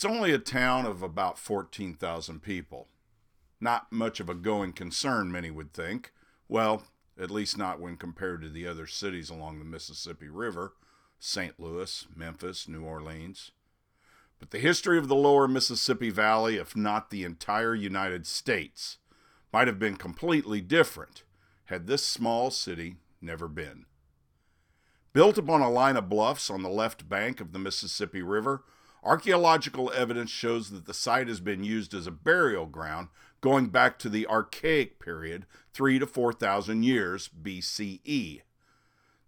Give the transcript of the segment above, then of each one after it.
It's only a town of about 14,000 people. Not much of a going concern, many would think. Well, at least not when compared to the other cities along the Mississippi River St. Louis, Memphis, New Orleans. But the history of the lower Mississippi Valley, if not the entire United States, might have been completely different had this small city never been. Built upon a line of bluffs on the left bank of the Mississippi River, archaeological evidence shows that the site has been used as a burial ground going back to the Archaic period, 3 to 4,000 years BCE.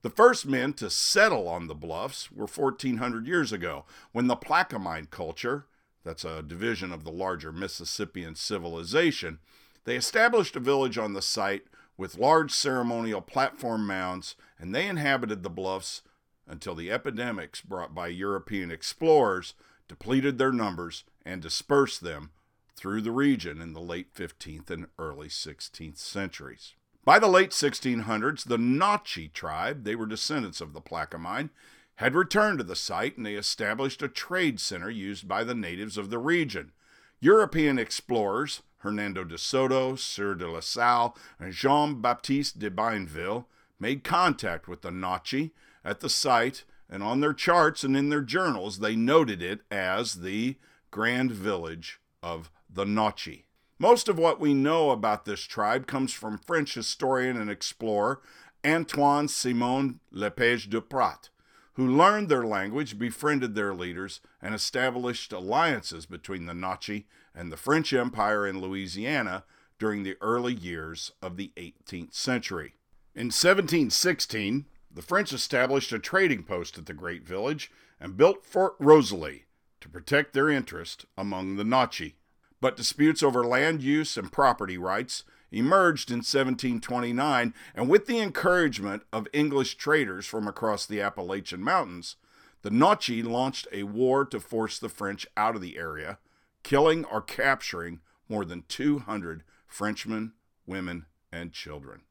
The first men to settle on the bluffs were 1400 years ago, when the Plaquemine culture, that's a division of the larger Mississippian civilization, they established a village on the site with large ceremonial platform mounds, and they inhabited the bluffs until the epidemics brought by European explorers depleted their numbers and dispersed them through the region in the late 15th and early 16th centuries. By the late 1600s, the Notchee tribe, they were descendants of the Plaquemine, had returned to the site and they established a trade center used by the natives of the region. European explorers, Hernando de Soto, Sieur de la Salle, and Jean Baptiste de Bienville, made contact with the Notchee at the site, and on their charts and in their journals, they noted it as the Grand Village of the Notchee. Most of what we know about this tribe comes from French historian and explorer Antoine Simon Le Page du Pratz, who learned their language, befriended their leaders, and established alliances between the Notchee and the French Empire in Louisiana during the early years of the 18th century. In 1716, the French established a trading post at the great village and built Fort Rosalie to protect their interest among the Notchee but disputes over land use and property rights emerged in 1729, and with the encouragement of English traders from across the Appalachian Mountains, the Notchee launched a war to force the French out of the area, killing or capturing more than 200 Frenchmen, women, and children.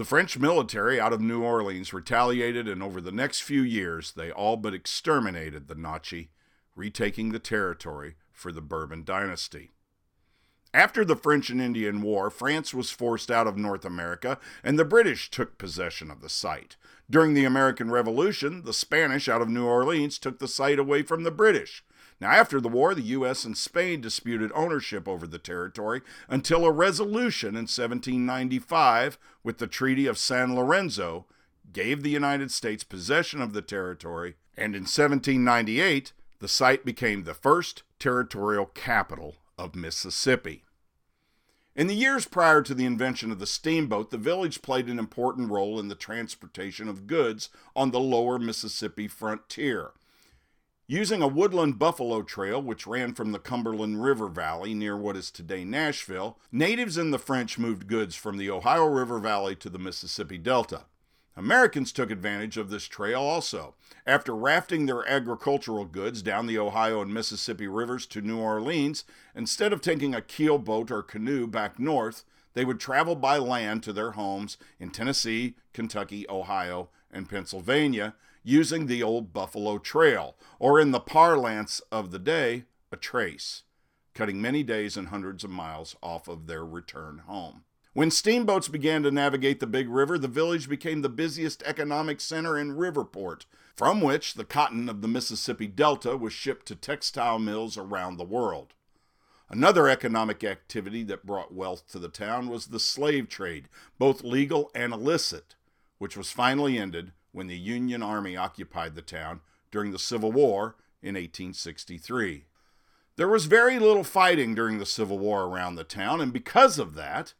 The French military out of New Orleans retaliated, and over the next few years, they all but exterminated the Notchee, retaking the territory for the Bourbon dynasty. After the French and Indian War, France was forced out of North America, and the British took possession of the site. During the American Revolution, the Spanish out of New Orleans took the site away from the British. Now, after the war, the U.S. and Spain disputed ownership over the territory until a resolution in 1795 with the Treaty of San Lorenzo gave the United States possession of the territory, and in 1798, the site became the first territorial capital of Mississippi. In the years prior to the invention of the steamboat, the village played an important role in the transportation of goods on the lower Mississippi frontier. Using a woodland buffalo trail which ran from the Cumberland River Valley near what is today Nashville, natives and the French moved goods from the Ohio River Valley to the Mississippi Delta. Americans took advantage of this trail also. After rafting their agricultural goods down the Ohio and Mississippi rivers to New Orleans, instead of taking a keel boat or canoe back north, they would travel by land to their homes in Tennessee, Kentucky, Ohio, and Pennsylvania using the old Buffalo Trail, or in the parlance of the day, a trace, cutting many days and hundreds of miles off of their return home. When steamboats began to navigate the big river, the village became the busiest economic center in Riverport, from which the cotton of the Mississippi Delta was shipped to textile mills around the world. Another economic activity that brought wealth to the town was the slave trade, both legal and illicit, which was finally ended when the Union Army occupied the town during the Civil War in 1863. There was very little fighting during the Civil War around the town, and because of that,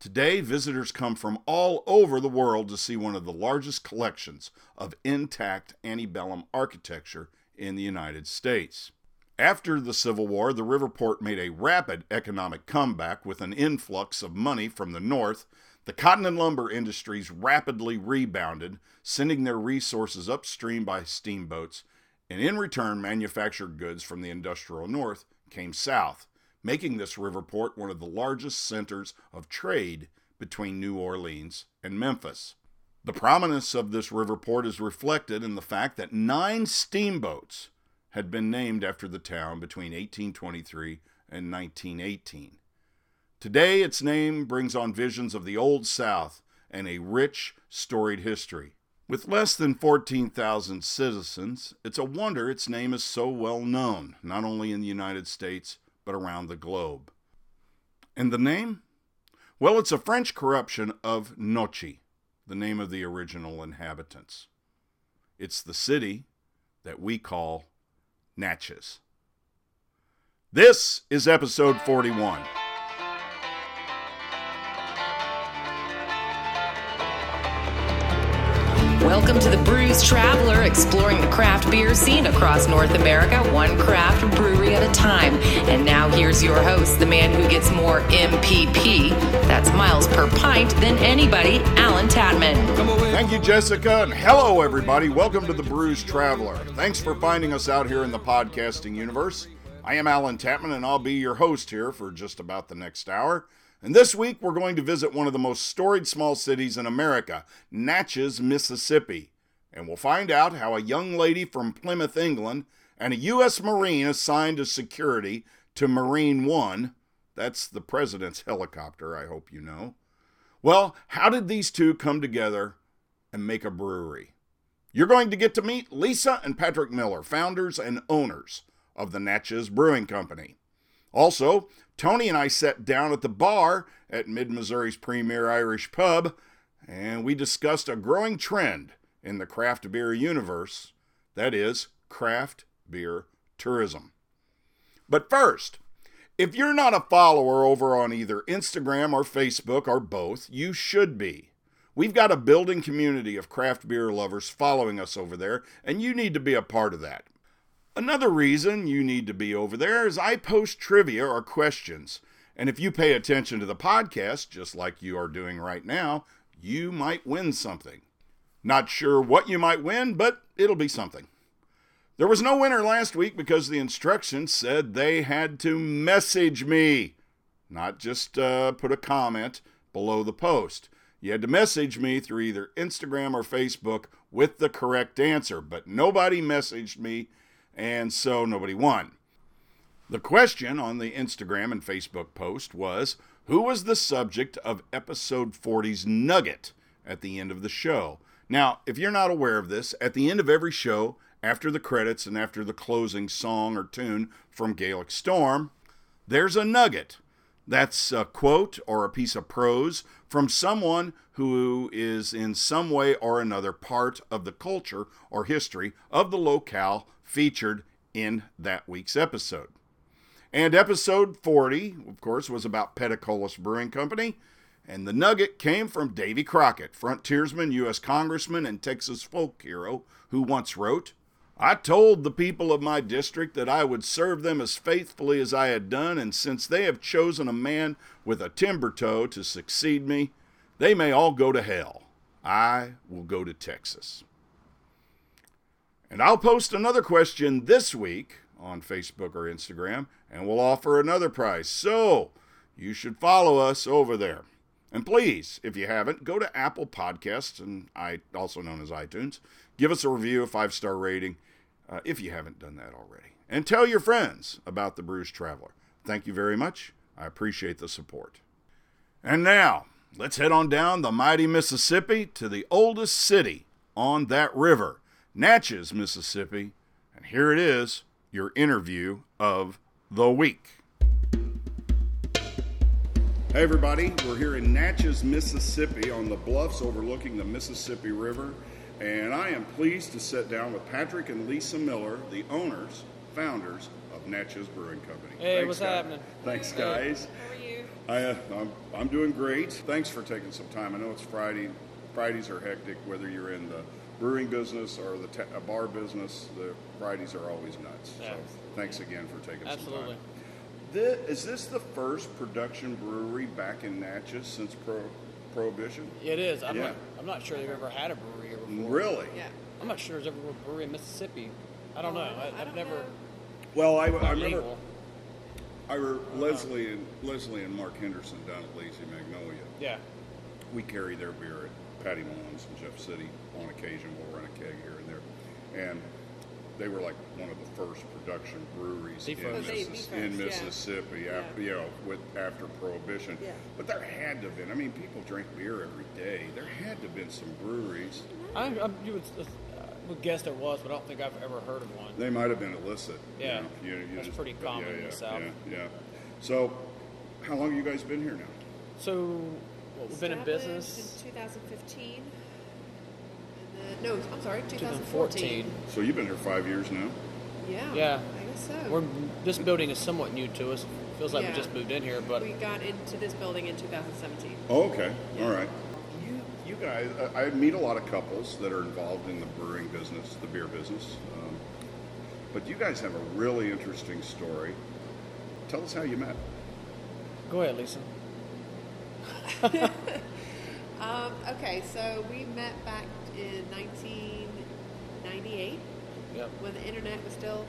Today, visitors come from all over the world to see one of the largest collections of intact antebellum architecture in the United States. After the Civil War, the Riverport made a rapid economic comeback with an influx of money from the North. The cotton and lumber industries rapidly rebounded, sending their resources upstream by steamboats, and in return, manufactured goods from the industrial North came south making this river port one of the largest centers of trade between New Orleans and Memphis. The prominence of this river port is reflected in the fact that nine steamboats had been named after the town between 1823 and 1918. Today, its name brings on visions of the Old South and a rich, storied history. With less than 14,000 citizens, it's a wonder its name is so well known, not only in the United States, but around the globe. And the name? Well, it's a French corruption of Nochi, the name of the original inhabitants. It's the city that we call Natchez. This is episode 41. Welcome to the Brews Traveler, exploring the craft beer scene across North America, one craft brewery at a time. And now here's your host, the man who gets more MPP, that's miles per pint, than anybody, Allen Tatman. Thank you, Jessica, and hello, everybody. Welcome to the Brews Traveler. Thanks for finding us out here in the podcasting universe. I am Allen Tatman, and I'll be your host here for just about the next hour. And this week, we're going to visit one of the most storied small cities in America, Natchez, Mississippi. And we'll find out how a young lady from Plymouth, England, and a U.S. Marine assigned as security to Marine One, that's the president's helicopter, I hope you know. Well, how did these two come together and make a brewery? You're going to get to meet Lisa and Patrick Miller, founders and owners of the Natchez Brewing Company. Also, Tony and I sat down at the bar at Mid Missouri's premier Irish pub, and we discussed a growing trend in the craft beer universe that is, craft beer tourism. But first, if you're not a follower over on either Instagram or Facebook or both, you should be. We've got a building community of craft beer lovers following us over there, and you need to be a part of that. Another reason you need to be over there is I post trivia or questions. And if you pay attention to the podcast, just like you are doing right now, you might win something. Not sure what you might win, but it'll be something. There was no winner last week because the instructions said they had to message me, not just uh, put a comment below the post. You had to message me through either Instagram or Facebook with the correct answer, but nobody messaged me and so nobody won. The question on the Instagram and Facebook post was Who was the subject of episode 40's nugget at the end of the show? Now, if you're not aware of this, at the end of every show, after the credits and after the closing song or tune from Gaelic Storm, there's a nugget. That's a quote or a piece of prose from someone who is in some way or another part of the culture or history of the locale featured in that week's episode. And episode 40, of course, was about Peticolas Brewing Company. And the nugget came from Davy Crockett, frontiersman, U.S. Congressman, and Texas folk hero, who once wrote, I told the people of my district that I would serve them as faithfully as I had done, and since they have chosen a man with a timber toe to succeed me, they may all go to hell. I will go to Texas. And I'll post another question this week on Facebook or Instagram, and we'll offer another prize. So you should follow us over there. And please, if you haven't, go to Apple Podcasts, and I also known as iTunes. Give us a review, a five star rating, uh, if you haven't done that already. And tell your friends about the Brews Traveler. Thank you very much. I appreciate the support. And now, let's head on down the mighty Mississippi to the oldest city on that river. Natchez, Mississippi. And here it is your interview of the week. Hey, everybody, we're here in Natchez, Mississippi on the bluffs overlooking the Mississippi River. And I am pleased to sit down with Patrick and Lisa Miller, the owners, founders of Natchez Brewing Company. Hey, Thanks, what's guys. happening? Thanks, Hey. guys. How are you? I, uh, I'm, I'm doing great. Thanks for taking some time. I know it's Friday. Fridays are hectic, whether you're in the brewing business or the ta- uh, bar business. The Fridays are always nuts. Yeah. So thanks again for taking Absolutely. some time. Thi- is this the first production brewery back in Natchez since pro- Prohibition? It is. I'm Yeah. not. I'm not sure they've ever had a brewery here before. Really? Yeah. I'm not sure there's ever a brewery in Mississippi. I don't know. I, I I've don't never. know. Well, I, I remember. I were uh-huh. Leslie and Leslie and Mark Henderson down at Lazy Magnolia. Yeah. we carry their beer at Patty Malone's in Jeff City on occasion. We'll run a keg here and there. And they were like one of the first production breweries The in, first. Missis- the in. Mississippi. Yeah. After, you know, with after Prohibition. Yeah. But there had to have been. I mean, people drink beer every day. There had to have been some breweries. I, I you would, uh, would guess there was, but I don't think I've ever heard of one. They might have been illicit. you Yeah. know, you- you That's just- pretty common yeah, in the yeah, South. Yeah, yeah. So, how long have you guys been here now? So, what, we've been in business in 2015. And then, no, I'm sorry, 2014. 2014. So you've been here five years now. Yeah. Yeah. I guess so. We're this building is somewhat new to us. Feels like Yeah. we just moved in here, but we got into this building in 2017. Oh, okay. Yeah. All right. You, you I I meet a lot of couples that are involved in the brewing business, the beer business. Um, but you guys have a really interesting story. Tell us how you met. go ahead, Lisa. Um, okay, so we met back in 1998 Yep. when the internet was still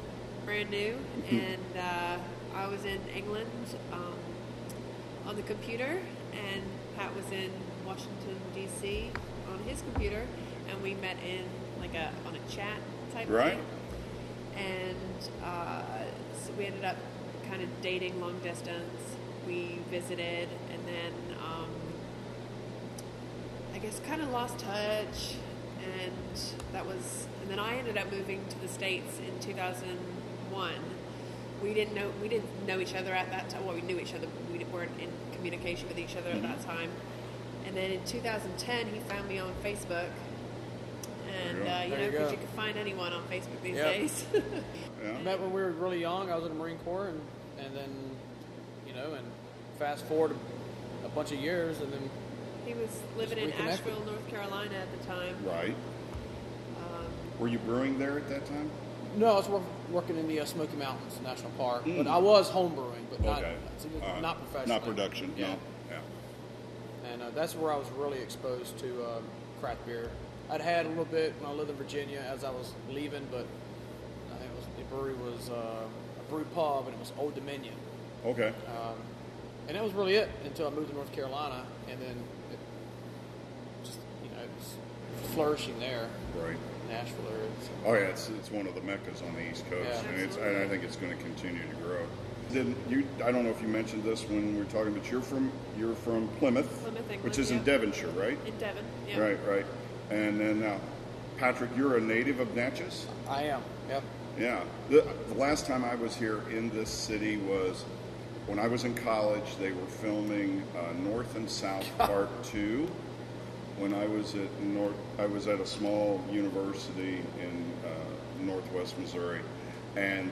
brand new, and uh, I was in England um, on the computer, and Pat was in Washington D.C. on his computer, and we met in like a on a chat type Right. thing, and uh, so we ended up kind of dating long distance. We visited, and then. Um, I guess kind of lost touch, and that was, and then I ended up moving to the states in 2001. We didn't know we didn't know each other at that time. Well, we knew each other, but we weren't in communication with each other at that time. And then in 2010, he found me on Facebook, and you uh, you There know, because go. you can find anyone on Facebook these Yep. days. Yeah. I Met when we were really young. I was in the Marine Corps, and and then, you know, and fast forward a bunch of years, and then he was living in reconnected. Asheville, North Carolina at the time. Right. Um, Were you brewing there at that time? no, I was work, working in the uh, Smoky Mountains National Park, Mm. but I was home brewing, but not okay. Uh, not professional. Not production. Yeah. No. And uh, that's where I was really exposed to uh, craft beer. I'd had a little bit when I lived in Virginia as I was leaving, but it was, the brewery was uh, a brew pub, and it was Old Dominion, Okay. um, and that was really it until I moved to North Carolina, and then it just you know it was flourishing there, Right. Asheville area. So. Oh yeah, it's, it's one of the meccas on the East Coast, Yeah. and it's and I think it's going to continue to grow. Did you? I don't know if you mentioned this when we were talking, but you're from you're from Plymouth, Plymouth, England, which is in. Devonshire, right? in Devon. Yeah. Right, right. And then now, Patrick, you're a native of Natchez. I am. Yep. Yeah. The, the last time I was here in this city was when I was in college. They were filming uh, North and South Part Two. When I was at North, I was at a small university in uh, Northwest Missouri, and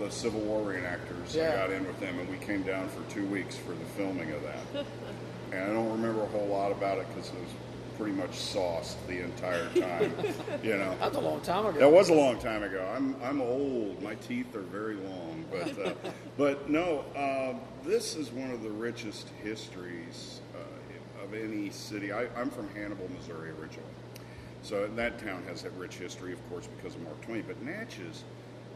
the Civil War reenactors. I Yeah. got in with them, and we came down for two weeks for the filming of that. and I don't remember a whole lot about it because it was pretty much sauced the entire time. you know. That's a long time ago. That was a long time ago. I'm I'm old. My teeth are very long, but uh, but no. Uh, this is one of the richest histories uh, of any city. I, I'm from Hannibal, Missouri, originally, so that town has a rich history, of course, because of Mark Twain. But Natchez,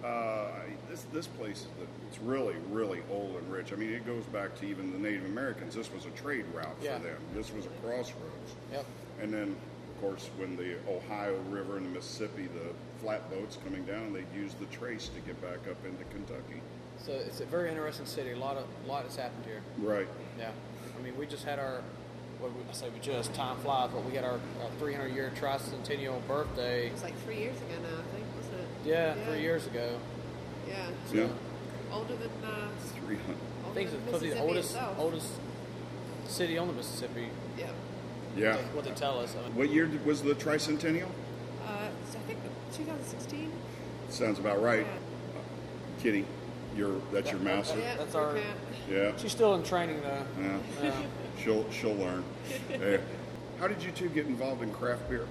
uh, this this place is the, it's really really old and rich. I mean, it goes back to even the Native Americans. This was a trade route Yeah. for them. This was a crossroads. Yep. And then, of course, when the Ohio River and the Mississippi, the flatboats coming down, they'd use the trace to get back up into Kentucky. So it's a very interesting city. A lot of a lot has happened here. Right. Yeah, I mean, we just had our, what we, I say we just, time flies, but we had our, our 300 year tricentennial birthday. It's like three years ago now, I think, wasn't it? Yeah, three years ago. Yeah. Yeah. Older than uh, 300. I older think it's probably the oldest, itself. oldest city on the Mississippi. Yeah. Yeah. What they tell us. I mean, What year was the tricentennial? Uh, so I think 2016. Sounds about right. Yeah. Kitty, your that's your That- master. Yeah, That's our- can't- Yeah. she's still in training though. Yeah. Yeah. She'll she'll learn. Yeah. How did you two get involved in craft beer?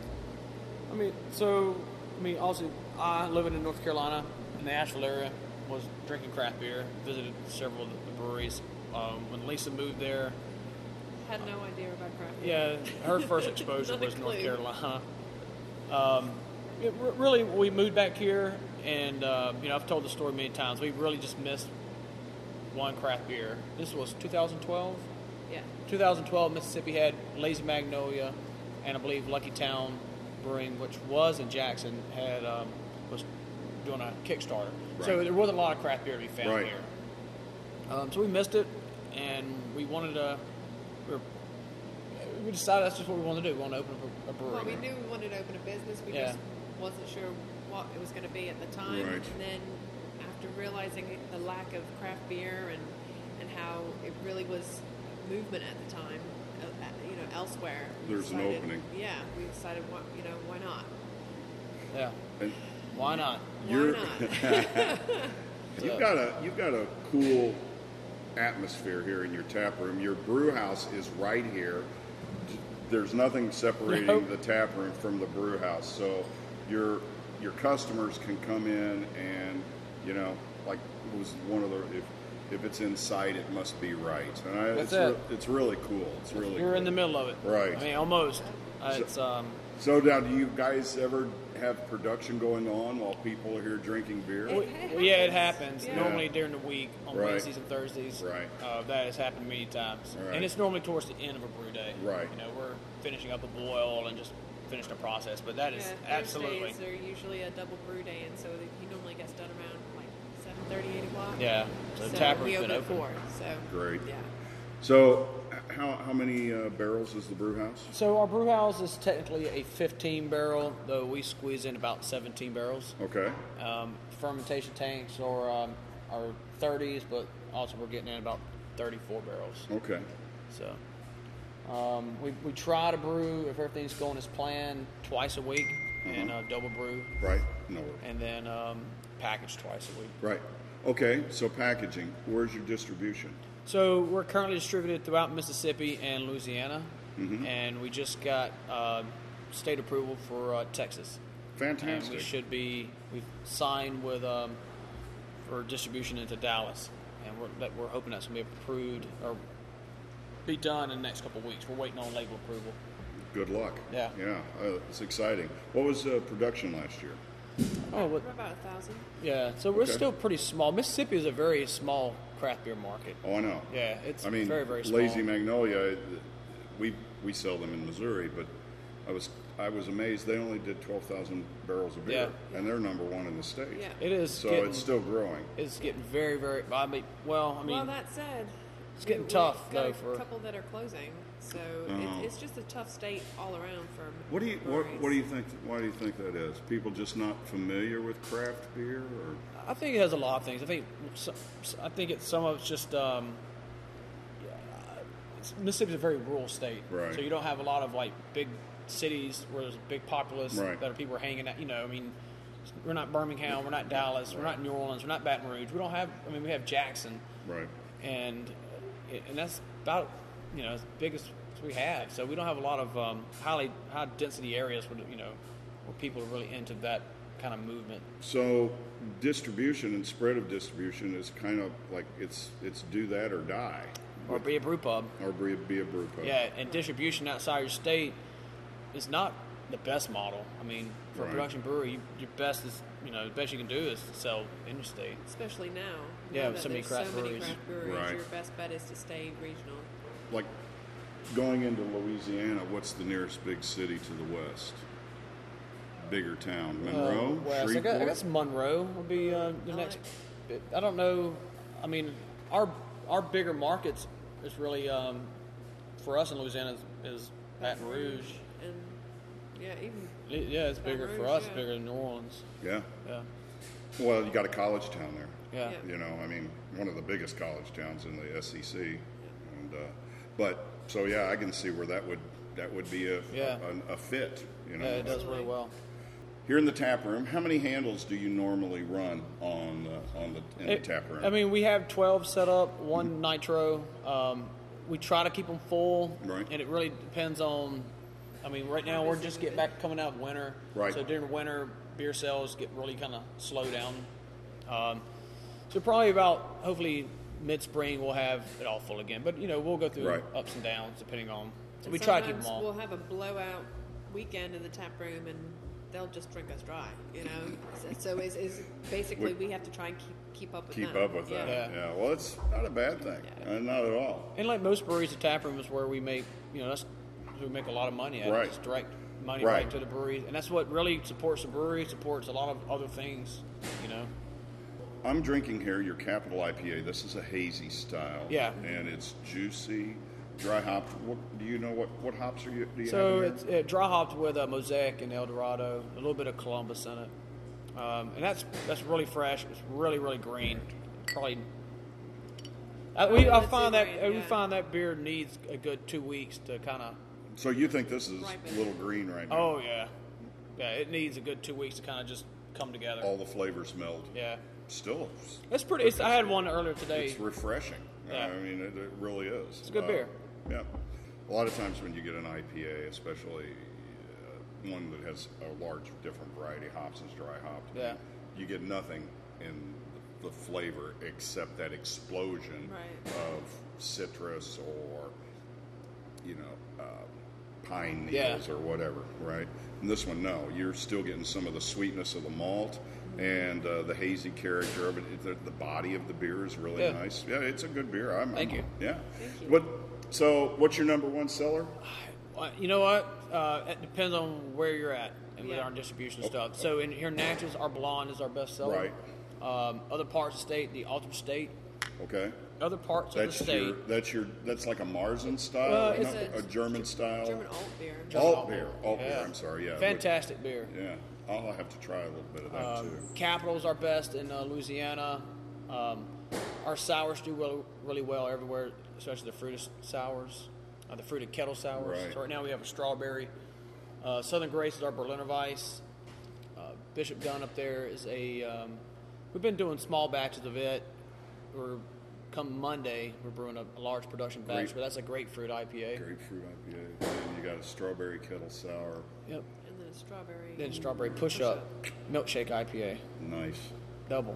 I mean, so I mean, also I living in North Carolina in the Asheville area was drinking craft beer. Visited several of the breweries. Um, when Lisa moved there, Had no idea about craft beer. Yeah, her first exposure was North. Carolina. Um, it, really, we moved back here, and uh, you know, I've told the story many times. We really just missed one craft beer. This was 2012. Yeah. 2012, Mississippi had Lazy Magnolia, and I believe Lucky Town Brewing, which was in Jackson, had um, was doing a Kickstarter, so there wasn't a lot of craft beer to be found Right. here. Um, so we missed it, and we wanted to. We, were, we decided that's just what we wanted to do. We wanted to open up a, a brewery. Well, we knew we wanted to open a business. We Yeah. just wasn't sure what it was going to be at the time. Right. And then after realizing the lack of craft beer and and how it really was movement at the time, uh, you know, elsewhere. we There's an opening. Yeah, we decided, what, you know, why not? yeah. And Why not? You're- Why not? You've got a you've got a cool atmosphere here in your tap room. Your brew house is right here. There's nothing separating Nope. the tap room from the brew house, so your your customers can come in and you know, like it was one of the if if it's in sight, it must be right. And I, That's it's re- it's really cool. It's really You're in the middle of it. Right. I mean, almost. Uh, So- it's um. So now, do you guys ever have production going on while people are here drinking beer? It- Well, yeah, it happens. happens. Yeah. Normally during the week on Right. Wednesdays and Thursdays. Right. Uh, that has happened many times. Right. And it's normally towards the end of a brew day. Right. You know, we're finishing up a boil and just finished a process, but that is yeah, absolutely. Thursdays are usually a double brew day, and so he normally gets done around like 7.30, 8 o'clock. Yeah. So, So the tap room's we been open open. at 4, so. Great. Yeah. So, h- how how many uh, barrels is the brew house? So our brew house is technically a 15 barrel, though we squeeze in about 17 barrels. Okay. Um, fermentation tanks are um, are 30s, but also we're getting in about 34 barrels. Okay. So um, we, we try to brew if everything's going as planned twice a week and uh, double brew, Right. No. and then um, package twice a week. Right. Okay. So packaging. Where's your distribution? So we're currently distributed throughout Mississippi and Louisiana, and we just got uh, state approval for uh, Texas. And Fantastic. we should be we've signed with um, for distribution into Dallas, and we're that we're hoping that's gonna be approved or be done in the next couple of weeks. We're waiting on label approval. Good luck. Yeah. Yeah. Uh, it's exciting. What was uh, production last year? Oh, what, We're about a thousand. yeah. So we're Okay. still pretty small. Mississippi is a very small craft beer market. Oh, I know. Yeah, it's I mean, very very small. Lazy Magnolia. We we sell them in Missouri, but I was I was amazed they only did twelve thousand barrels of beer, and they're number one in the state. Yeah. It is So getting, it's still growing. it's getting very very. I mean, well, I mean, well, that said, it's getting we- tough, we've got though, a for- couple that are closing, so Oh. it, it's just a tough state all around for. What do you what, what do you think? Why do you think that is? People just not familiar with craft beer, or I think it has a lot of things. I think I think it's some of it's just um, yeah, it's, Mississippi's a very rural state, Right. so you don't have a lot of like big cities where there's a big populace Right. that are people are hanging out. You know, I mean, we're not Birmingham, we're not Dallas, we're not New Orleans, we're not Baton Rouge. We don't have. I mean, we have Jackson, right? and and that's about you know as big as we have. So we don't have a lot of um, highly high density areas where you know where people are really into that kind of movement. So distribution and spread of distribution is kind of like it's it's do that or die, Or be a brew pub. or be, be a brew pub. Yeah, and distribution outside your state is not the best model. I mean, for Right. a production brewery, you, your best is you know the best you can do is sell in your state. especially now. Yeah, now so many craft so many breweries. craft breweries, Right. your best bet is to stay regional. Like going into Louisiana, what's the nearest big city to the west? Bigger town, Monroe, Uh, West. I guess, I guess Monroe would be uh, the next. I don't know. I mean, our our bigger markets is really um, for us in Louisiana is, is Baton Rouge. and yeah, even It- yeah, it's Baton bigger for us. yeah. Bigger than New Orleans. yeah. Yeah, Well, you got a college town there. yeah. Yeah. You know, I mean, one of the biggest college towns in the SEC. And uh, but so yeah, I can see where that would that would be a Yeah. a, a fit. You know, Yeah, it does really well. Here in the tap room, how many handles do you normally run on uh, on the in the tap room? I mean, we have 12 set up, one nitro. Um, we try to keep them full, Right. and it really depends on. I mean, right now we're just getting back coming out of winter, Right. So during winter, beer sales get really kind of slow down. Um, so probably about hopefully mid spring we'll have it all full again. But you know we'll go through Right. ups and downs depending on. So and we try to keep them all. We'll have a blowout weekend in the tap room, and they'll just drink us dry. You know, so, so is, is basically We- we have to try and keep keep up with Keep them. up with that. Yeah. Yeah. Well, it's not a bad thing. Yeah. Uh, not at all. And like most breweries, the tap room is where we make, you know, that's we make a lot of money at. Right. It's direct money Right. right. to the brewery, and that's what really supports the brewery. Supports a lot of other things, you know. I'm drinking here your Capital IPA. This is a hazy style. Yeah. And it's juicy, dry hopped. What do you know? What what hops are you? Do you So have in it's here? uh, dry hopped with a mosaic and El Dorado, a little bit of Columbus in it, um, and that's that's really fresh. It's really really green. Probably. I, we, I find that green, we yeah. find that beer needs a good two weeks to kind of. So you think this is a little green right now? Oh yeah, yeah. It needs a good two weeks to kind of just come together. All the flavors meld. Yeah, Still, it's pretty. It's, I had one earlier today. it's refreshing. Yeah. I mean, it, it really is. It's a good beer. Yeah. A lot of times when you get an IPA, especially uh, one that has a large different variety of hops and dry hopped, Yeah. you get nothing in the flavor except that explosion Right. of citrus or you know uh, pine Yeah. needles or whatever, right? And this one, no, you're still getting some of the sweetness of the malt and uh, the hazy character of it. It- The, the body of the beer is really Yeah. nice. Yeah, it's a good beer. I'm, Thank I'm- you. Yeah. Thank you. What? So, what's your number one seller? Uh, You know what? Uh, it depends on where you're at and with our distribution stuff. So in here, Natchez, our blonde is our best seller. Right. Um, other parts of the state, the Alter State. Okay. Other parts That's of the state. your. That's your. That's like a Marzen style, Well, no, it's a, German style. German alt beer. Alt beer. Alt beer. Yeah. I'm sorry. Yeah. Fantastic beer. Yeah. I'll have to try a little bit of that Um, too. Capital's our best in uh, Louisiana. Um, our sours do really, really well everywhere, especially the fruited sours, uh, the fruited kettle sours. Right. So right now we have a strawberry. Uh, Southern Grace is our Berliner Weiss. Uh, Bishop Gun up there is a. Um, we've been doing small batches of it. We're come Monday. We're brewing a, a large production batch, Grape- but that's a grapefruit IPA. Grapefruit IPA. And you got a strawberry kettle sour. Yep. And then strawberry. Then strawberry push up, milkshake IPA, Nice. double.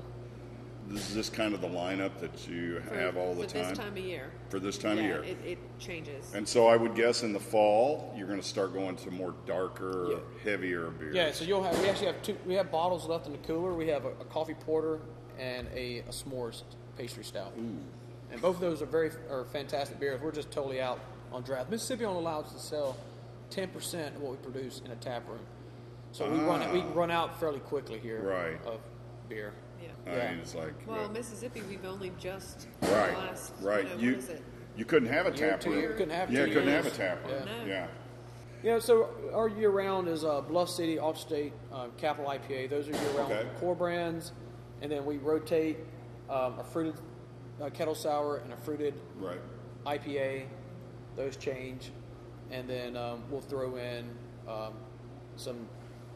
This is this kind of the lineup that you for, have all the time. for time this time of year. for this time yeah, of year. It, it changes. and so I would guess in the fall you're going to start going to more darker, Yeah. heavier beers. Yeah, so you'll have we actually have two. We have bottles left in the cooler. We have a, a coffee porter and a, a s'mores pastry stout. And both of those are very are fantastic beers. We're just totally out on draft. Mississippi only allows us to sell ten percent of what we produce in a tap room. So we run we Ah. run out fairly quickly here Right. of beer. yeah. I mean, it's like Well, uh, Mississippi, we've only just right, last, right. You, know, you what is it? you couldn't have a Year, tap two room. years. Couldn't have yeah, two couldn't years. have a tap room. Yeah. Yeah. Yeah, so our year round is uh, Bluff City, Alt State, uh, Capital IPA. Those are year round Okay. core brands, and then we rotate um, a fruited uh, kettle sour and a fruited Right. IPA. Those change, and then um, we'll throw in um, some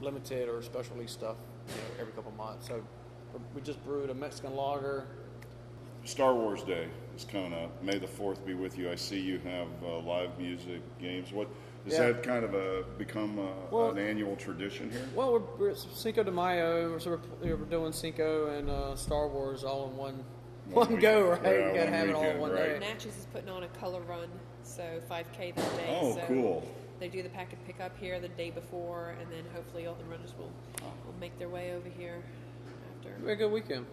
limited or specialty stuff you know, every couple months. So we just brewed a Mexican lager. Star Wars Day is coming up. May the Fourth be with you. I see you have uh, live music games. What is Yeah. that kind of a become a, Well- an annual tradition here? Well, we're, we're Cinco de Mayo, so we're, we're doing Cinco and uh, Star Wars all in one One one go, right? Yeah, we gotta one have it all in one right. day. Natchez is putting on a color run, so 5K that day. Oh, so cool. They do the packet pickup here the day before, and then hopefully all the runners will, will make their way over here after. It'll Be a good weekend.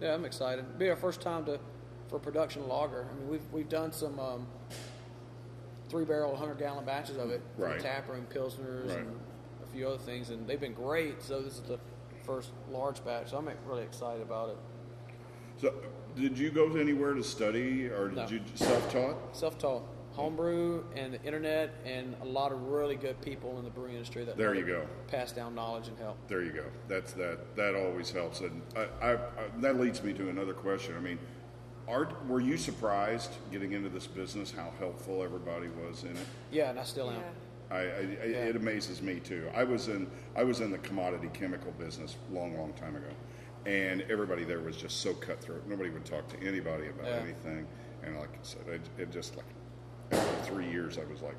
Yeah, I'm excited. It'll be our first time to for production lager. I mean, we've we've done some um, three barrel, hundred gallon batches of it for Right. tap room pilsners Right. and a few other things, and they've been great. So this is the first large batch. So I'm really excited about it. So, did you go anywhere to study, or did No. you self-taught? Self-taught, homebrew, and the internet, and a lot of really good people in the brewing industry that There you go. pass down knowledge and help. There you go. That's that. That always helps. And I, I, I, that leads me to another question. I mean, are were you surprised getting into this business how helpful everybody was in it? Yeah, and I still am. Yeah. I, I, It amazes me too. I was in I was in the commodity chemical business long, long time ago, and everybody there was just so cutthroat. Nobody would talk to anybody about Yeah. anything. And like I said, it, it just like after three years, I was like,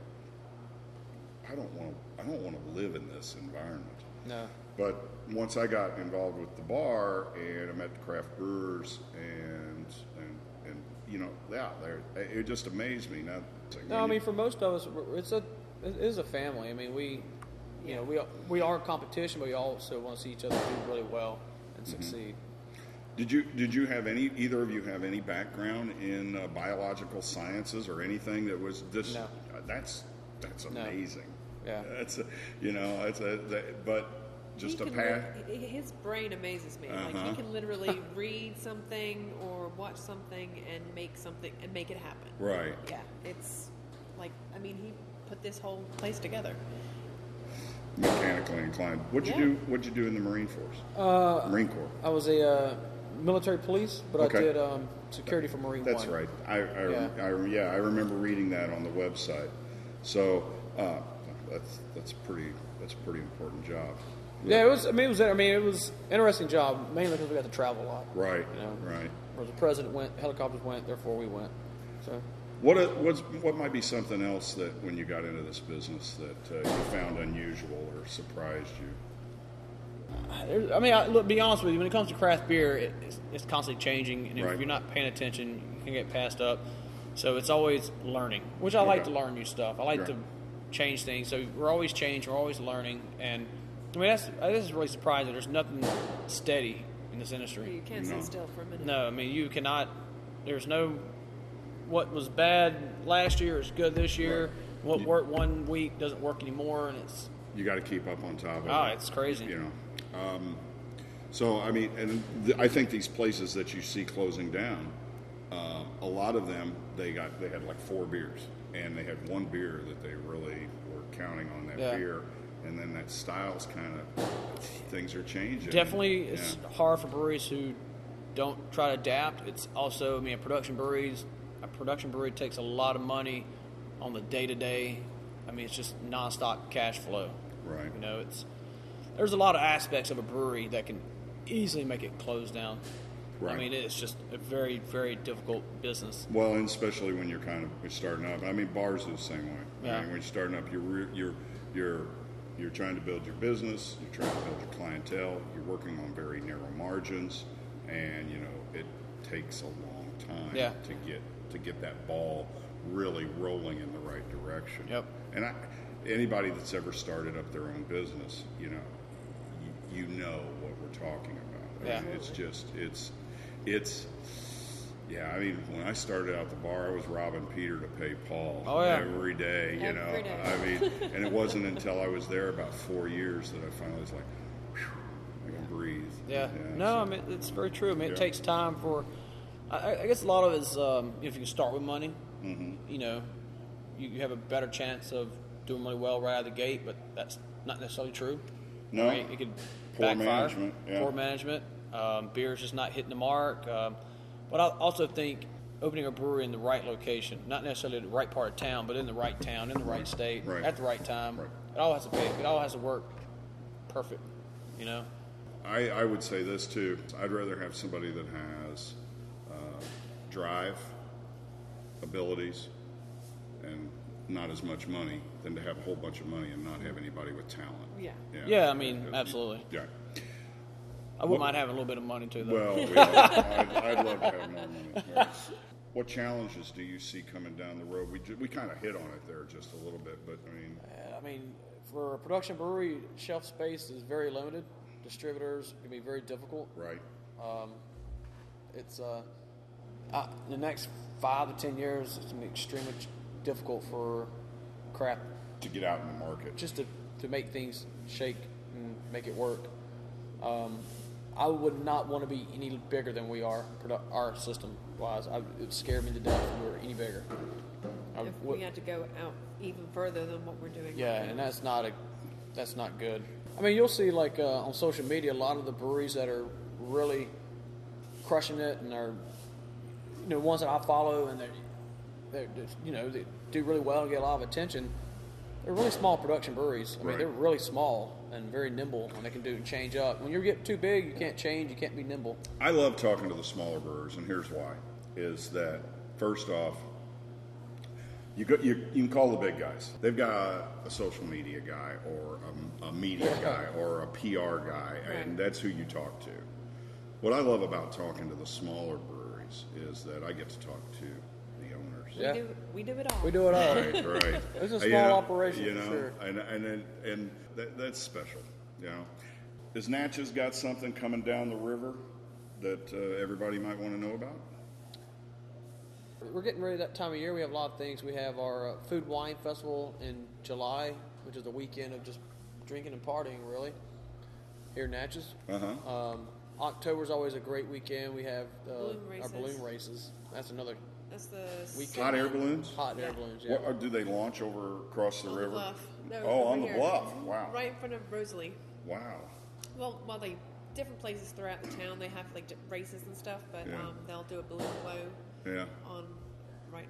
I don't want to. I don't want to live in this environment. No. But once I got involved with the bar and I met the craft brewers and and and you know yeah, there it just amazed me. Now, like No, I you- mean for most of us, it's a it is a family. I mean, we, you know, we we are competition, but we also want to see each other do really well and Mm-hmm. succeed. Did you did you have any either of you have any background in uh, biological sciences or anything that was this? No. Uh, that's that's No. amazing. Yeah. That's a, you know, that's a, that, but just He a path. li- his brain amazes me. Like Uh-huh. he can literally read something or watch something and make something and make it happen. Right. Yeah, it's like I mean he put this whole place together. Mechanically inclined. What'd you Yeah. do? What'd you do in the Marine Force? Uh, Marine Corps. I was a uh, military police, but Okay. I did um, security for Marine Corps. That's One. right. I, I, Yeah. I, yeah, I remember reading that on the website. So uh, that's that's pretty that's a pretty important job. Yeah, it was. I mean, it was. I mean, it was interesting job mainly because we got to travel a lot. Right. You know, Right. Where the president went, helicopters went, therefore we went. So What a- what's, what might be something else that when you got into this business that uh, you found unusual or surprised you? I mean, I, look, be honest with you. When it comes to craft beer, it, it's, it's constantly changing, and if Right. you're not paying attention, you can get passed up. So it's always learning, which I like to learn new stuff. I like Right. to change things. So we're always changing, we're always learning, and I mean that's this is really surprising. There's nothing steady in this industry. You can't No. sit still for a minute. No, I mean you cannot. There's no. What was bad last year is good this year. Right. What You- worked one week doesn't work anymore, and it's You got to keep up on top of Ah, it. it's crazy. You know. Um, so I mean, and th- I think these places that you see closing down, uh, a lot of them they got they had like four beers, and they had one beer that they really were counting on that Yeah. beer, and then that styles kind of things are changing. definitely it's Yeah. hard for breweries who don't try to adapt. It's also I mean production breweries. A production brewery takes a lot of money on the day to day. I mean it's just nonstop cash flow. Right. You know it's there's a lot of aspects of a brewery that can easily make it close down. Right. I mean it's just a very very difficult business. Well, and especially when you're kind of starting up. I mean, bars are the same way. Yeah. I mean, when you're starting up, you're you're you're you're trying to build your business. You're trying to build your clientele. You're working on very narrow margins, and you know it takes a long time Yeah. to get to get that ball really rolling in the right direction. Yep. And I, anybody that's ever started up their own business, you know, you, you know what we're talking about. I Yeah. mean, it's just it's it's yeah, I mean, when I started out the bar, I was robbing Peter to pay Paul Oh, yeah. every day. You know, Every day. I mean, and it wasn't until I was there about four years that I finally was like, Whew, I can breathe. Yeah. no, so- I mean it's very true. I mean Yeah. it takes time for. I, I guess a lot of it is um, if you can start with money, Mm-hmm. you know, you, you have a better chance of doing really well right out of the gate. But that's not necessarily true. No. Right? It could Poor backfire. management, yeah. Poor management. Um, beer's just not hitting the mark. Um, but I also think opening a brewery in the right location, not necessarily the right part of town, but in the right town, in the right state, Right. at the right time. Right. It all has to pay. It all has to work perfect. You know. I, I would say this too. I'd rather have somebody that has drive, abilities, and not as much money than to have a whole bunch of money and not have anybody with talent. Yeah. Yeah, I mean, Because- absolutely. Yeah. I wouldn't mind having a little bit of money too, though. Well, we all, I'd, I'd love to have more money. Right. What challenges do you see coming down the road? We, ju- we kind of hit on it there just a little bit, but I mean, I mean, for a production brewery, shelf space is very limited. Distributors can be very difficult. right? It's uh, uh, the next five to ten years, it's gonna be extremely difficult for craft To get out in the market. just to, to make things shake and make it work. Um, I would not want to be any bigger than we are, produ- our system wise. I, it would scare me to death if we were any bigger. I If we had to go out even further than what we're doing. Yeah, right and now. that's not a that's not good. I mean, you'll see like uh, on social media a lot of the breweries that are really crushing it and are you know ones that I follow and they're they're you know they do really well and get a lot of attention. They're really small production breweries. I mean, Right. they're really small and very nimble, and they can do change up. When you get too big, you can't change. You can't be nimble. I love talking to the smaller brewers, and here's why: is that first off, you go, you, you can call the big guys. They've got a, a social media guy, or a, a media guy, or a PR guy, and that's who you talk to. What I love about talking to the smaller breweries is that I get to talk to the owners. Yeah. we, do, we do it all. We do it all. Right, right. It's a small you know, operation you for know, sure. and and and, and that, that's special. You know, has Natchez got something coming down the river that uh, everybody might want to know about? We're getting ready that time of year. We have a lot of things. We have our uh, food wine festival in July. which is a weekend of just drinking and partying, really. Here in Natchez. Uh huh. Um, October's always a great weekend. We have uh, Balloon our balloon races. That's another That's the Weekend. Hot air balloons. hot air balloons. Yeah. What, or do they launch over across the on river? the bluff. No, oh, over on the here. bluff. Wow. Right in front of Rosalie. Wow. Well, while they different places throughout the town they have like di- races and stuff, but Yeah. um, they'll do a balloon blow Yeah. on right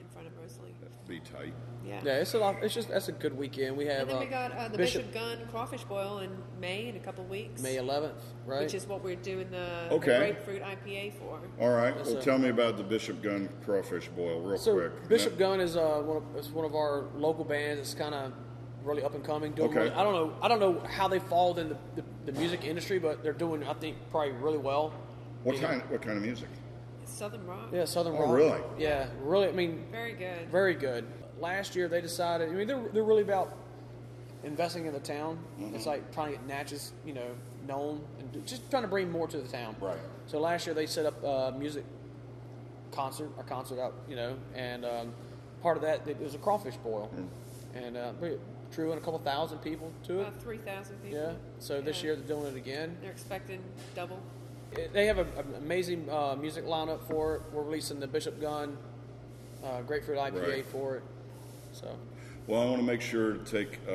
in front of Rosalie. That'd be tight. Yeah. Yeah, it's a lot. It's just that's a good weekend. We have And then uh, we got uh, the Bishop, Gunn Crawfish Boil in May in a couple weeks. May 11th, right? Which is what we're doing the, the grapefruit IPA for. All right. Yes, Well, sir. tell me about the Bishop Gunn Crawfish Boil real so quick. Bishop Gunn is uh, one of, is one of our local bands. It's kind of really up and coming. Doing Okay. really- I don't know. I don't know how they followed in the, the, the music industry, but they're doing I think probably really well. What Yeah. kind? What kind of music? Southern Rock. Yeah, Southern Oh, Rock. really? Yeah, really. I mean, Very good. very good. Last year they decided. I mean, they're they're really about investing in the town. Mm-hmm. It's like trying to get Natchez, you know, known and just trying to bring more to the town. Right. So last year they set up a music concert, a concert out, you know, and um, part of that it was a crawfish boil, Mm. and uh, we drew in a couple thousand people to it. About 3,000 people. Yeah. So this year they're doing it again. They're expecting double. It- They have a- an amazing uh, music lineup for it. We're releasing the Bishop Gunn uh, Grapefruit IPA Right. for it. So Well, I want to make sure to take uh,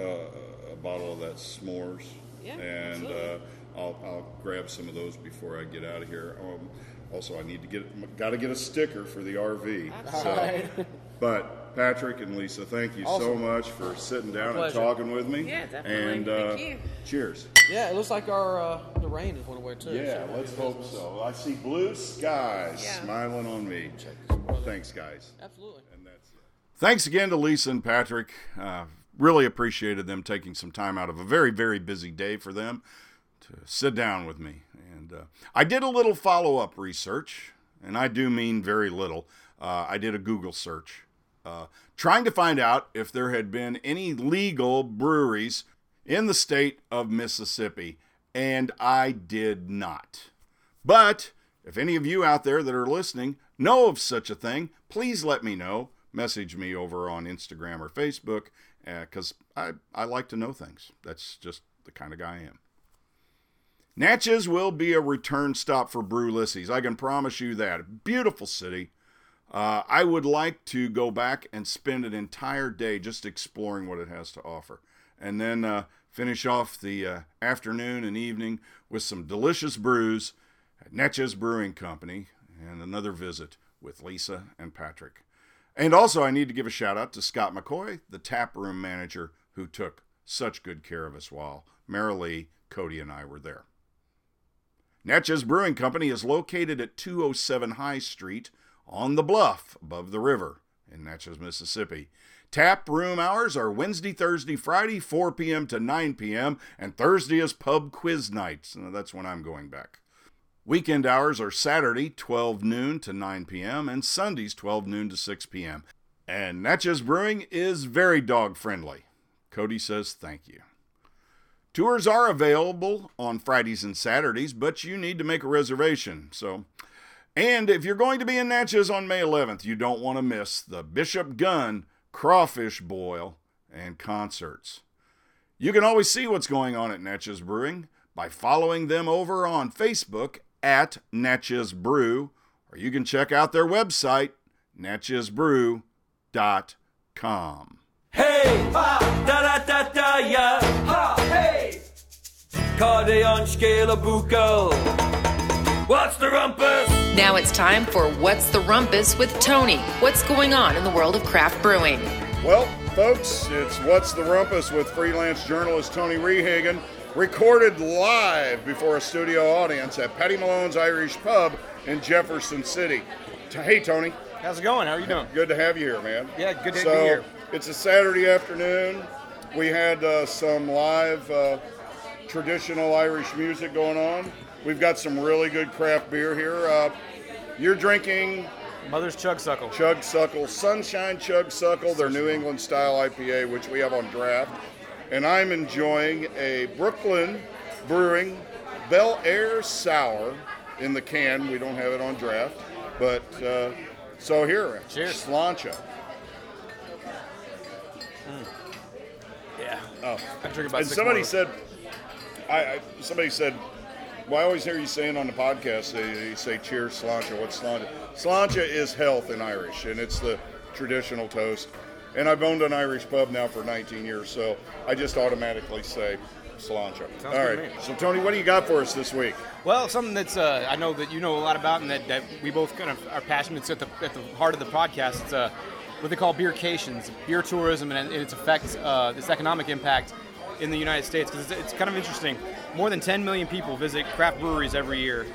a bottle of that s'mores, Yeah, and uh. I'll, I'll grab some of those before I get out of here. Um, also, I need to get got to get a sticker for the RV. Absolutely. All right. But Patrick and Lisa, thank you so much for sitting down and talking with me. Yeah, definitely. And uh, Thank you. cheers. yeah, it looks like our uh, the rain has went away too. Yeah, so- let's hope so. I see blue skies Yeah. smiling on me. Thanks, guys. Absolutely. And that's it. Thanks again to Lisa and Patrick. Uh, really appreciated them taking some time out of a very, very busy day for them to sit down with me. And uh, I did a little follow up research, and I do mean very little. Uh, I did a Google search uh, trying to find out if there had been any legal breweries in the state of Mississippi, and I did not. But if any of you out there that are listening know of such a thing, please let me know. Message me over on Instagram or Facebook because I, I like to know things. That's just the kind of guy I am. Natchez will be a return stop for Brewlissies. I can promise you that. Beautiful city. Uh, I would like to go back and spend an entire day just exploring what it has to offer. And then uh, finish off the uh, afternoon and evening with some delicious brews at Natchez Brewing Company and another visit with Lisa and Patrick. And also, I need to give a shout out to Scott McCoy, the tap room manager, who took such good care of us while Marilee, Cody, and I were there. Natchez Brewing Company is located at 207 High Street on the bluff above the river in Natchez, Mississippi. Tap room hours are Wednesday, Thursday, Friday, 4 p.m. to 9 p.m., and Thursday is pub quiz nights. and That's when I'm going back. Weekend hours are Saturday, 12 noon to 9 p.m., and Sundays, 12 noon to 6 p.m. And Natchez Brewing is very dog friendly. Cody says thank you. Tours are available on Fridays and Saturdays, but you need to make a reservation. So, and if you're going to be in Natchez on May 11th, you don't want to miss the Bishop Gunn Crawfish Boil and concerts. You can always see what's going on at Natchez Brewing by following them over on Facebook at Natchez Brew, or you can check out their website, natchezbrew.com. Hej! Da da da da ja! Ha! Hej! Cardion scale. What's the rumpus? Now it's time for What's the Rumpus with Tony. What's going on in the world of craft brewing? Well, folks, it's What's the Rumpus with freelance journalist Tony Rehagen, recorded live before a studio audience at Paddy Malone's Irish Pub in Jefferson City. Hey, Tony. How's it going? How are you doing? Good to have you here, man. Yeah, good to so, be here. It's a Saturday afternoon. We had uh, some live uh, traditional Irish music going on. We've got some really good craft beer here. Uh, you're drinking Mother's Chug Suckle. Chug Suckle, Sunshine Chug Suckle, their New England style IPA, which we have on draft. And I'm enjoying a Brooklyn Brewing Bel Air Sour in the can. We don't have it on draft. But uh, so here, Cheers. Sláinte. Yeah. I drink about And somebody more. said, I, I somebody said, well, I always hear you saying on the podcast, they, you say cheers, sláinte. What's sláinte? Sláinte is health in Irish, and it's the traditional toast. And I've owned an Irish pub now for 19 years, so I just automatically say sláinte. All good to So Tony, what do you got for us this week? Well, something that's uh, I know that you know a lot about, and that, that we both kind of are passionate. It's at the at the heart of the podcast. It's uh, what they call beercations, beer tourism, and its effects, uh, its economic impact in the United States. Because it's, it's kind of interesting. More than 10 million people visit craft breweries every year,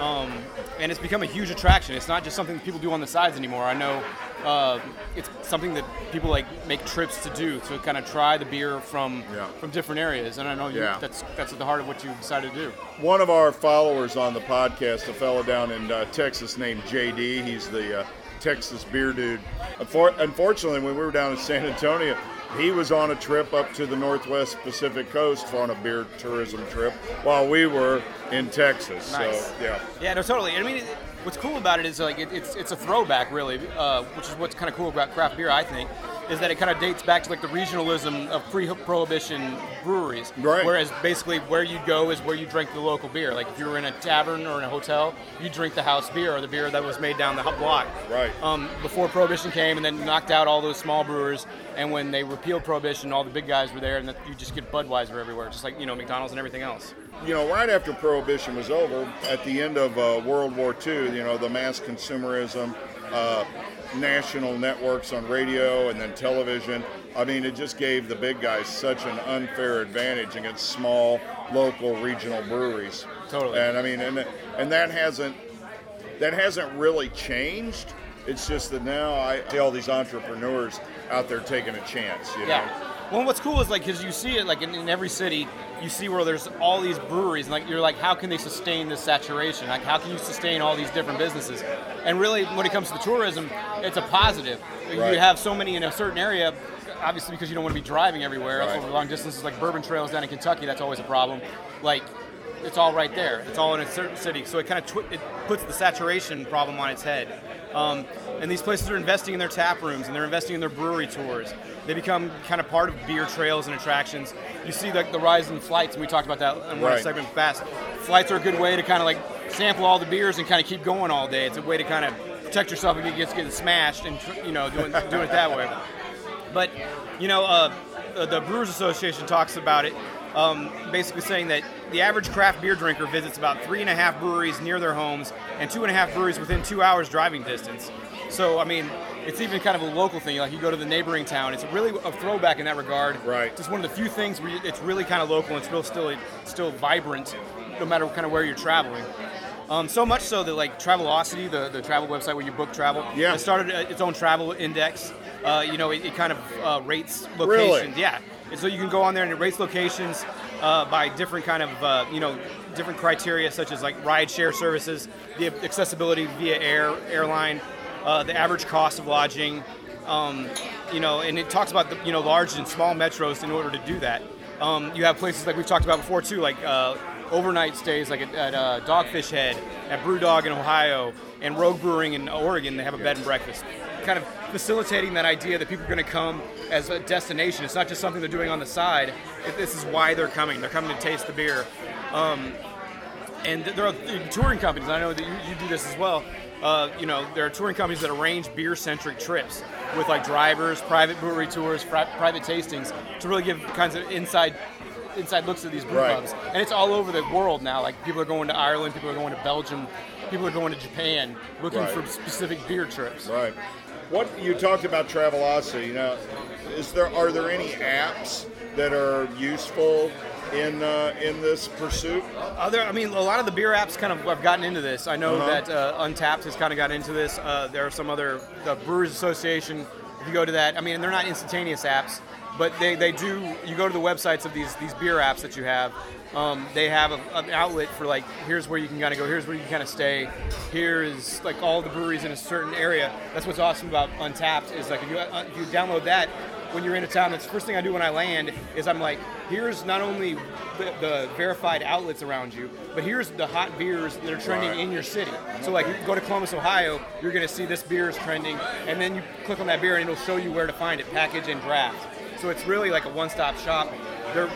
um, and it's become a huge attraction. It's not just something that people do on the sides anymore. I know uh, it's something that people like make trips to do to kind of try the beer from Yeah. from different areas. And I know you, Yeah. that's that's at the heart of what you decided to do. One of our followers on the podcast, a fellow down in uh, Texas named JD, he's the uh, Texas beer dude. Unfor- unfortunately, when we were down in San Antonio, he was on a trip up to the Northwest Pacific Coast on a beer tourism trip while we were in Texas. Nice. So, yeah. Yeah, no, totally. I mean, what's cool about it is like it, it's it's a throwback, really, uh, which is what's kind of cool about craft beer. I think is that it kind of dates back to like the regionalism of pre-prohibition breweries. Right. Whereas basically where you go is where you drink the local beer. Like if you were in a tavern or in a hotel, you drink the house beer or the beer that was made down the block. Right. Um, before prohibition came and then knocked out all those small brewers, and when they repealed prohibition, all the big guys were there, and you just get Budweiser everywhere, just like you know McDonald's and everything else. you know, right after Prohibition was over, at the end of uh, World War II, you know, the mass consumerism, uh, national networks on radio and then television. I mean, it just gave the big guys such an unfair advantage against small, local, regional breweries. Totally. And I mean, and and that hasn't that hasn't really changed. It's just that now I see all these entrepreneurs out there taking a chance. You know? Yeah. Well, what's cool is like because you see it like in, in every city, you see where there's all these breweries, and like you're like, how can they sustain this saturation? Like, how can you sustain all these different businesses? And really, when it comes to the tourism, it's a positive. Right. You have so many in a certain area, obviously because you don't want to be driving everywhere Right. over long distances, like bourbon trails down in Kentucky. That's always a problem. Like. It's all right there. It's all in a certain city, so it kind of twi- it puts the saturation problem on its head. Um, and these places are investing in their tap rooms and they're investing in their brewery tours. They become kind of part of beer trails and attractions. You see like the rise in flights, and we talked about that in one Right. segment fast. Flights are a good way to kind of like sample all the beers and kind of keep going all day. It's a way to kind of protect yourself against getting smashed and you know doing doing it that way. But you know, uh, uh, the Brewers Association talks about it, um, basically saying that the average craft beer drinker visits about three and a half breweries near their homes and two and a half breweries within two hours driving distance. So I mean, it's even kind of a local thing. Like you go to the neighboring town, it's really a throwback in that regard. Right. Just one of the few things where it's really kind of local and it's real still still vibrant, no matter kind of where you're traveling. Um, so much so that like Travelocity, the, the travel website where you book travel, Yeah. it started uh, its own travel index. Uh, you know, it, it kind of uh, rates Really? locations. Yeah, and so you can go on there and it rates locations uh, by different kind of uh, you know different criteria such as like ride share services, the accessibility via air airline, uh, the average cost of lodging. Um, you know, and it talks about the you know large and small metros in order to do that. Um, you have places like we've talked about before too, like uh, overnight stays, like at, at uh, Dogfish Head, at BrewDog in Ohio, and Rogue Brewing in Oregon. They have a bed and breakfast, kind of facilitating that idea that people are going to come as a destination. It's not just something they're doing on the side. It, this is why they're coming. They're coming to taste the beer. Um, and there are touring companies. I know that you, you do this as well. Uh, you know, there are touring companies that arrange beer-centric trips with like drivers, private brewery tours, pri- private tastings to really give kinds of inside inside looks at these brew Right. pubs. And it's all over the world now. Like people are going to Ireland, people are going to Belgium, people are going to Japan looking Right. for specific beer trips. Right. What you talked about Travelocity. You know, is there are there any apps that are useful in uh, in this pursuit? Other, I mean, a lot of the beer apps kind of have gotten into this. I know Uh-huh. that uh, Untappd has kind of got into this. Uh, there are some other, the Brewers Association. If you go to that, I mean, they're not instantaneous apps, but they, they do. You go to the websites of these these beer apps that you have. Um, they have a, an outlet for like, here's where you can kind of go. Here's where you can kind of stay. Here is like all the breweries in a certain area. That's what's awesome about Untappd is like if you uh, if you download that when you're in a town, that's the first thing I do when I land is I'm like, here's not only the, the verified outlets around you, but here's the hot beers that are trending Right. in your city. So like, you go to Columbus, Ohio, you're gonna see this beer is trending, and then you click on that beer and it'll show you where to find it, package and draft. So it's really like a one-stop shop. they're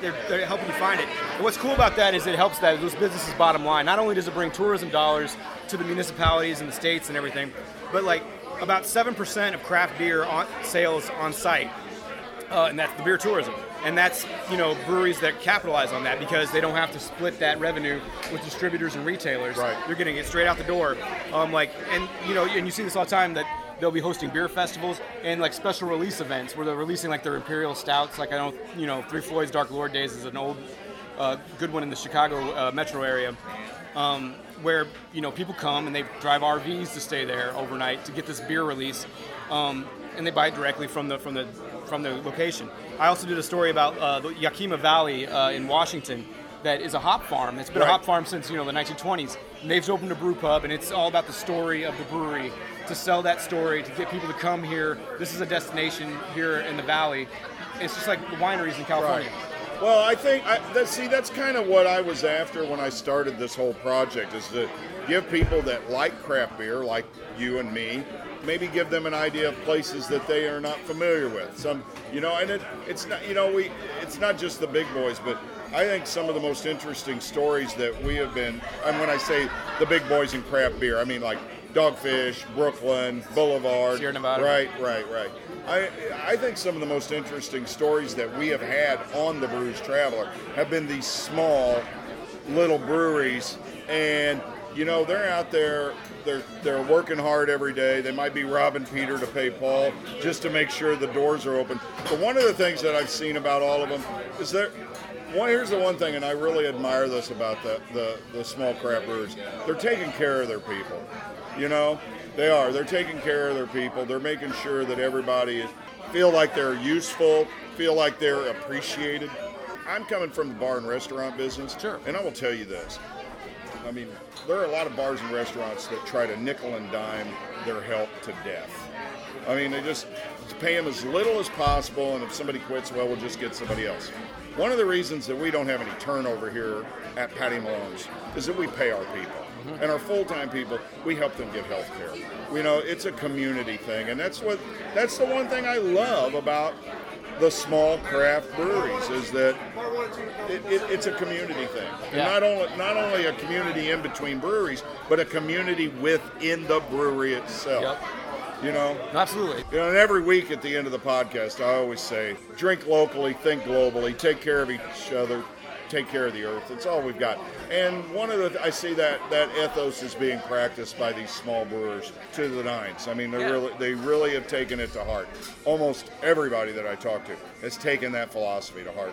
they're, they're helping you find it. And what's cool about that is it helps that those businesses' bottom line. Not only does it bring tourism dollars to the municipalities and the states and everything, but like about seven percent of craft beer on sales on site, uh, and that's the beer tourism. And that's you know breweries that capitalize on that because they don't have to split that revenue with distributors and retailers. Right. They're getting it straight out the door. Um, like and you know and you see this all the time that they'll be hosting beer festivals and like special release events where they're releasing like their imperial stouts. Like I know you know Three Floyds Dark Lord Days is an old uh, good one in the Chicago uh, metro area. Um, where you know people come and they drive RVs to stay there overnight to get this beer release, um, and they buy it directly from the from the from the location. I also did a story about uh, the Yakima Valley uh, in Washington that is a hop farm. It's been Right. a hop farm since you know the 1920s. And they've opened a brew pub, and it's all about the story of the brewery. To sell that story, to get people to come here. This is a destination here in the valley. It's just like the wineries in California. Well, I think I, that, see that's kind of what I was after when I started this whole project is to give people that like craft beer, like you and me, maybe give them an idea of places that they are not familiar with. Some, you know, and it, it's not, you know, we, it's not just the big boys, but I think some of the most interesting stories that we have been, and when I say the big boys in craft beer, I mean like Dogfish, Brooklyn, Boulevard, Sierra Nevada. right, right, right. I I think some of the most interesting stories that we have had on the Brews Traveler have been these small little breweries and you know they're out there they're they're working hard every day. They might be robbing peter to pay paul just to make sure the doors are open. But one of the things that i've seen about all of them is there one here's the one thing and i really admire this about the the, the small craft brewers. They're taking care of their people you know? They are. They're taking care of their people. They're making sure that everybody is feel like they're useful feel like they're appreciated. I'm coming from the bar and restaurant business Sure. and i will tell you this I mean, there are a lot of bars and restaurants that try to nickel and dime their help to death. I mean, they just pay them as little as possible, and if somebody quits, well, we'll just get somebody else. One of the reasons that we don't have any turnover here at Paddy Malone's is that we pay our people. Mm-hmm. And our full-time people, we help them get health care. You know, it's a community thing, and that's what that's the one thing I love about the small craft breweries is that it, it, it's a community thing. And Yeah. not only not only a community in between breweries, but a community within the brewery itself. Yep. You know, Absolutely. you know, and every week at the end of the podcast, I always say, drink locally, think globally, take care of each other, take care of the earth. It's all we've got. And one of the, I see that that ethos is being practiced by these small brewers to the nines. I mean, they Yeah. really, they really have taken it to heart. Almost everybody that I talk to has taken that philosophy to heart.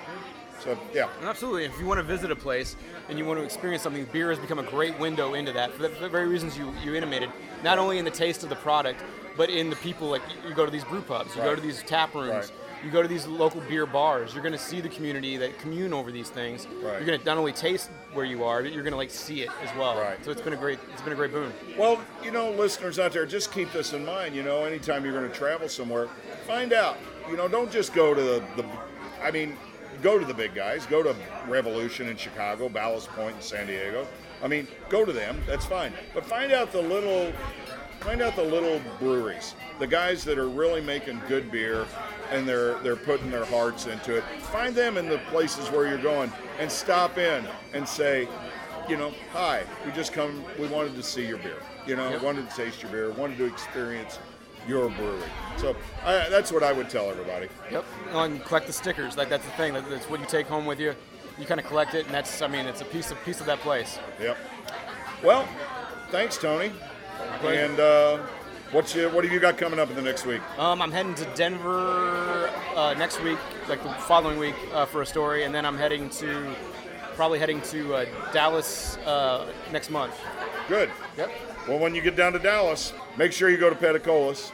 So yeah, Absolutely. If you want to visit a place and you want to experience something, beer has become a great window into that for the, for the very reasons you, you intimated. Not only in the taste of the product, but in the people. Like you- go to these brew pubs, you go to these tap rooms, Right. you go to these local beer bars. You're going to see the community that commune over these things. Right. You're going to not only taste where you are, but you're going to like see it as well. Right. So it's been a great it's been a great boon. Well, you know, listeners out there, just keep this in mind. You know, anytime you're going to travel somewhere, find out. You know, don't just go to the, the I mean, go to the big guys. Go to Revolution in Chicago, Ballast Point in San Diego. I mean, go to them. That's fine. But find out the little, find out the little breweries, the guys that are really making good beer, and they're they're putting their hearts into it. Find them in the places where you're going, and stop in and say, you know, hi, we just come, we wanted to see your beer. You know, Yep. wanted to taste your beer, wanted to experience your brewery. So I, that's what I would tell everybody. Yep. And collect the stickers. Like that's the thing. That's what you take home with you. You kind of collect it, and that's I mean it's a piece of piece of that place. Yep. Well, thanks, Tony. And uh, what's you, what have you got coming up in the next week? Um, I'm heading to Denver uh, next week, like the following week, uh, for a story, and then I'm heading to probably heading to uh, Dallas uh, next month. Good. Yep. Well, when you get down to Dallas, make sure you go to Peticolas.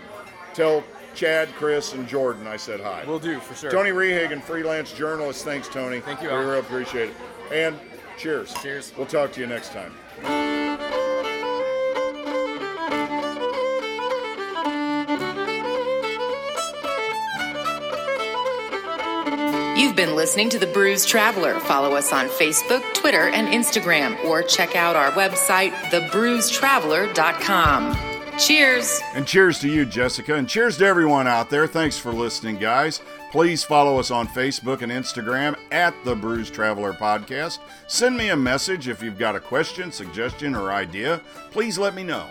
Tell Chad, Chris, and Jordan I said hi. We'll do for sure. Tony Rehagen, freelance journalist. Thanks, Tony. Thank you, We Al. really appreciate it. And cheers. Cheers. We'll talk to you next time. Been listening to The Brews Traveler. Follow us on Facebook, Twitter, and Instagram, or check out our website, thebrewstraveler.com. Cheers. And cheers to you, Jessica. And cheers to everyone out there. Thanks for listening, guys. Please follow us on Facebook and Instagram at the Brews Traveler Podcast. Send me a message if you've got a question, suggestion, or idea. Please let me know.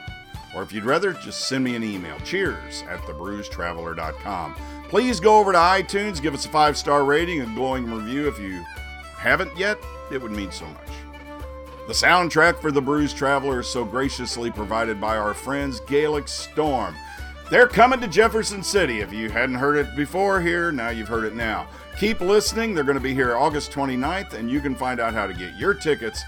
Or if you'd rather, just send me an email. Cheers at thebrewstraveler.com. Please go over to iTunes, give us a five star rating and glowing review if you haven't yet. It would mean so much. The soundtrack for The Brews Traveler is so graciously provided by our friends Gaelic Storm. They're coming to Jefferson City. If you hadn't heard it before here, now you've heard it now. Keep listening. They're going to be here August 29th, and you can find out how to get your tickets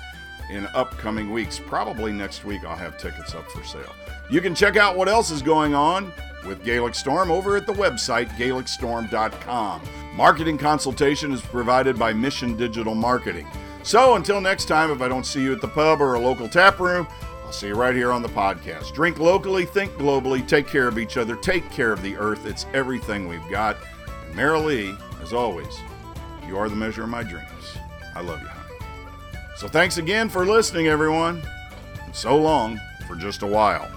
in upcoming weeks. Probably next week, I'll have tickets up for sale. You can check out what else is going on with Gaelic Storm over at the website gaelicstorm.com. Marketing consultation is provided by Mission Digital Marketing. So until next time, if I don't see you at the pub or a local tap room, I'll see you right here on the podcast. Drink locally, think globally, take care of each other, take care of the earth. It's everything we've got. And Marilee, as always, you are the measure of my dreams. I love you, honey. So thanks again for listening, everyone. And so long for just a while.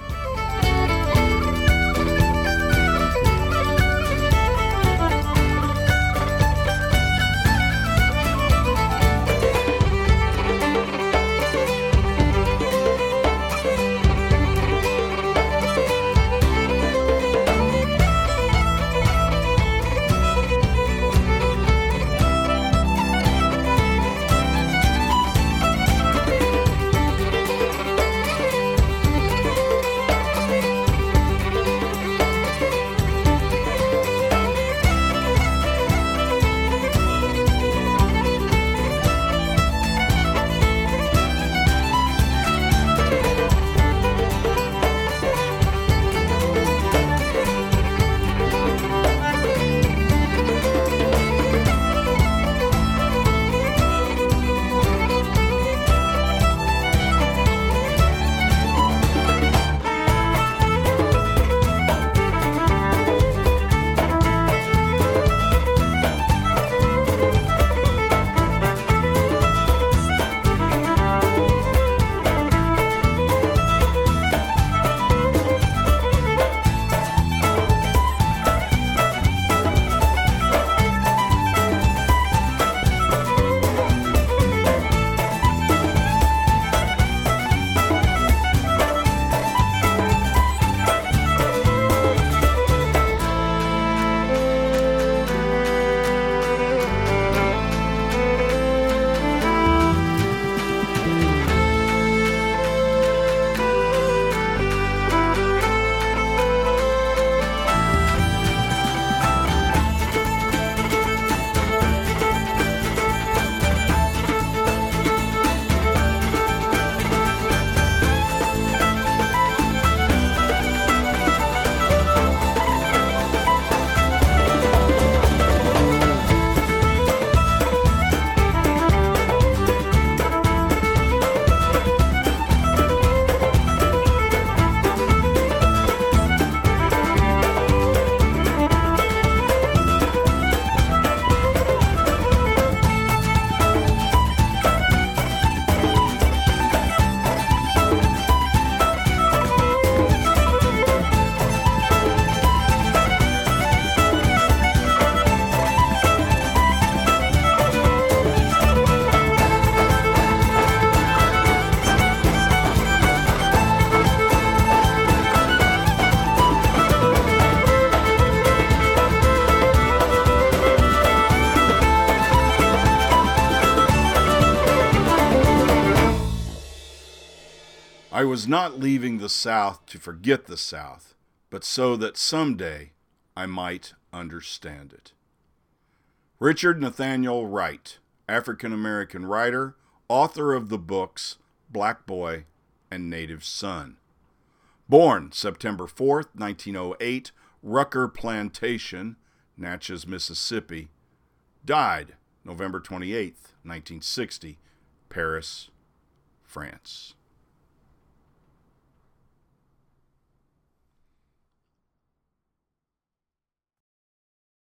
Was not leaving the South to forget the South, but so that someday I might understand it. Richard Nathaniel Wright, African American writer, author of the books Black Boy and Native Son. Born September 4th, 1908, Rucker Plantation, Natchez, Mississippi. Died November 28th, 1960, Paris, France.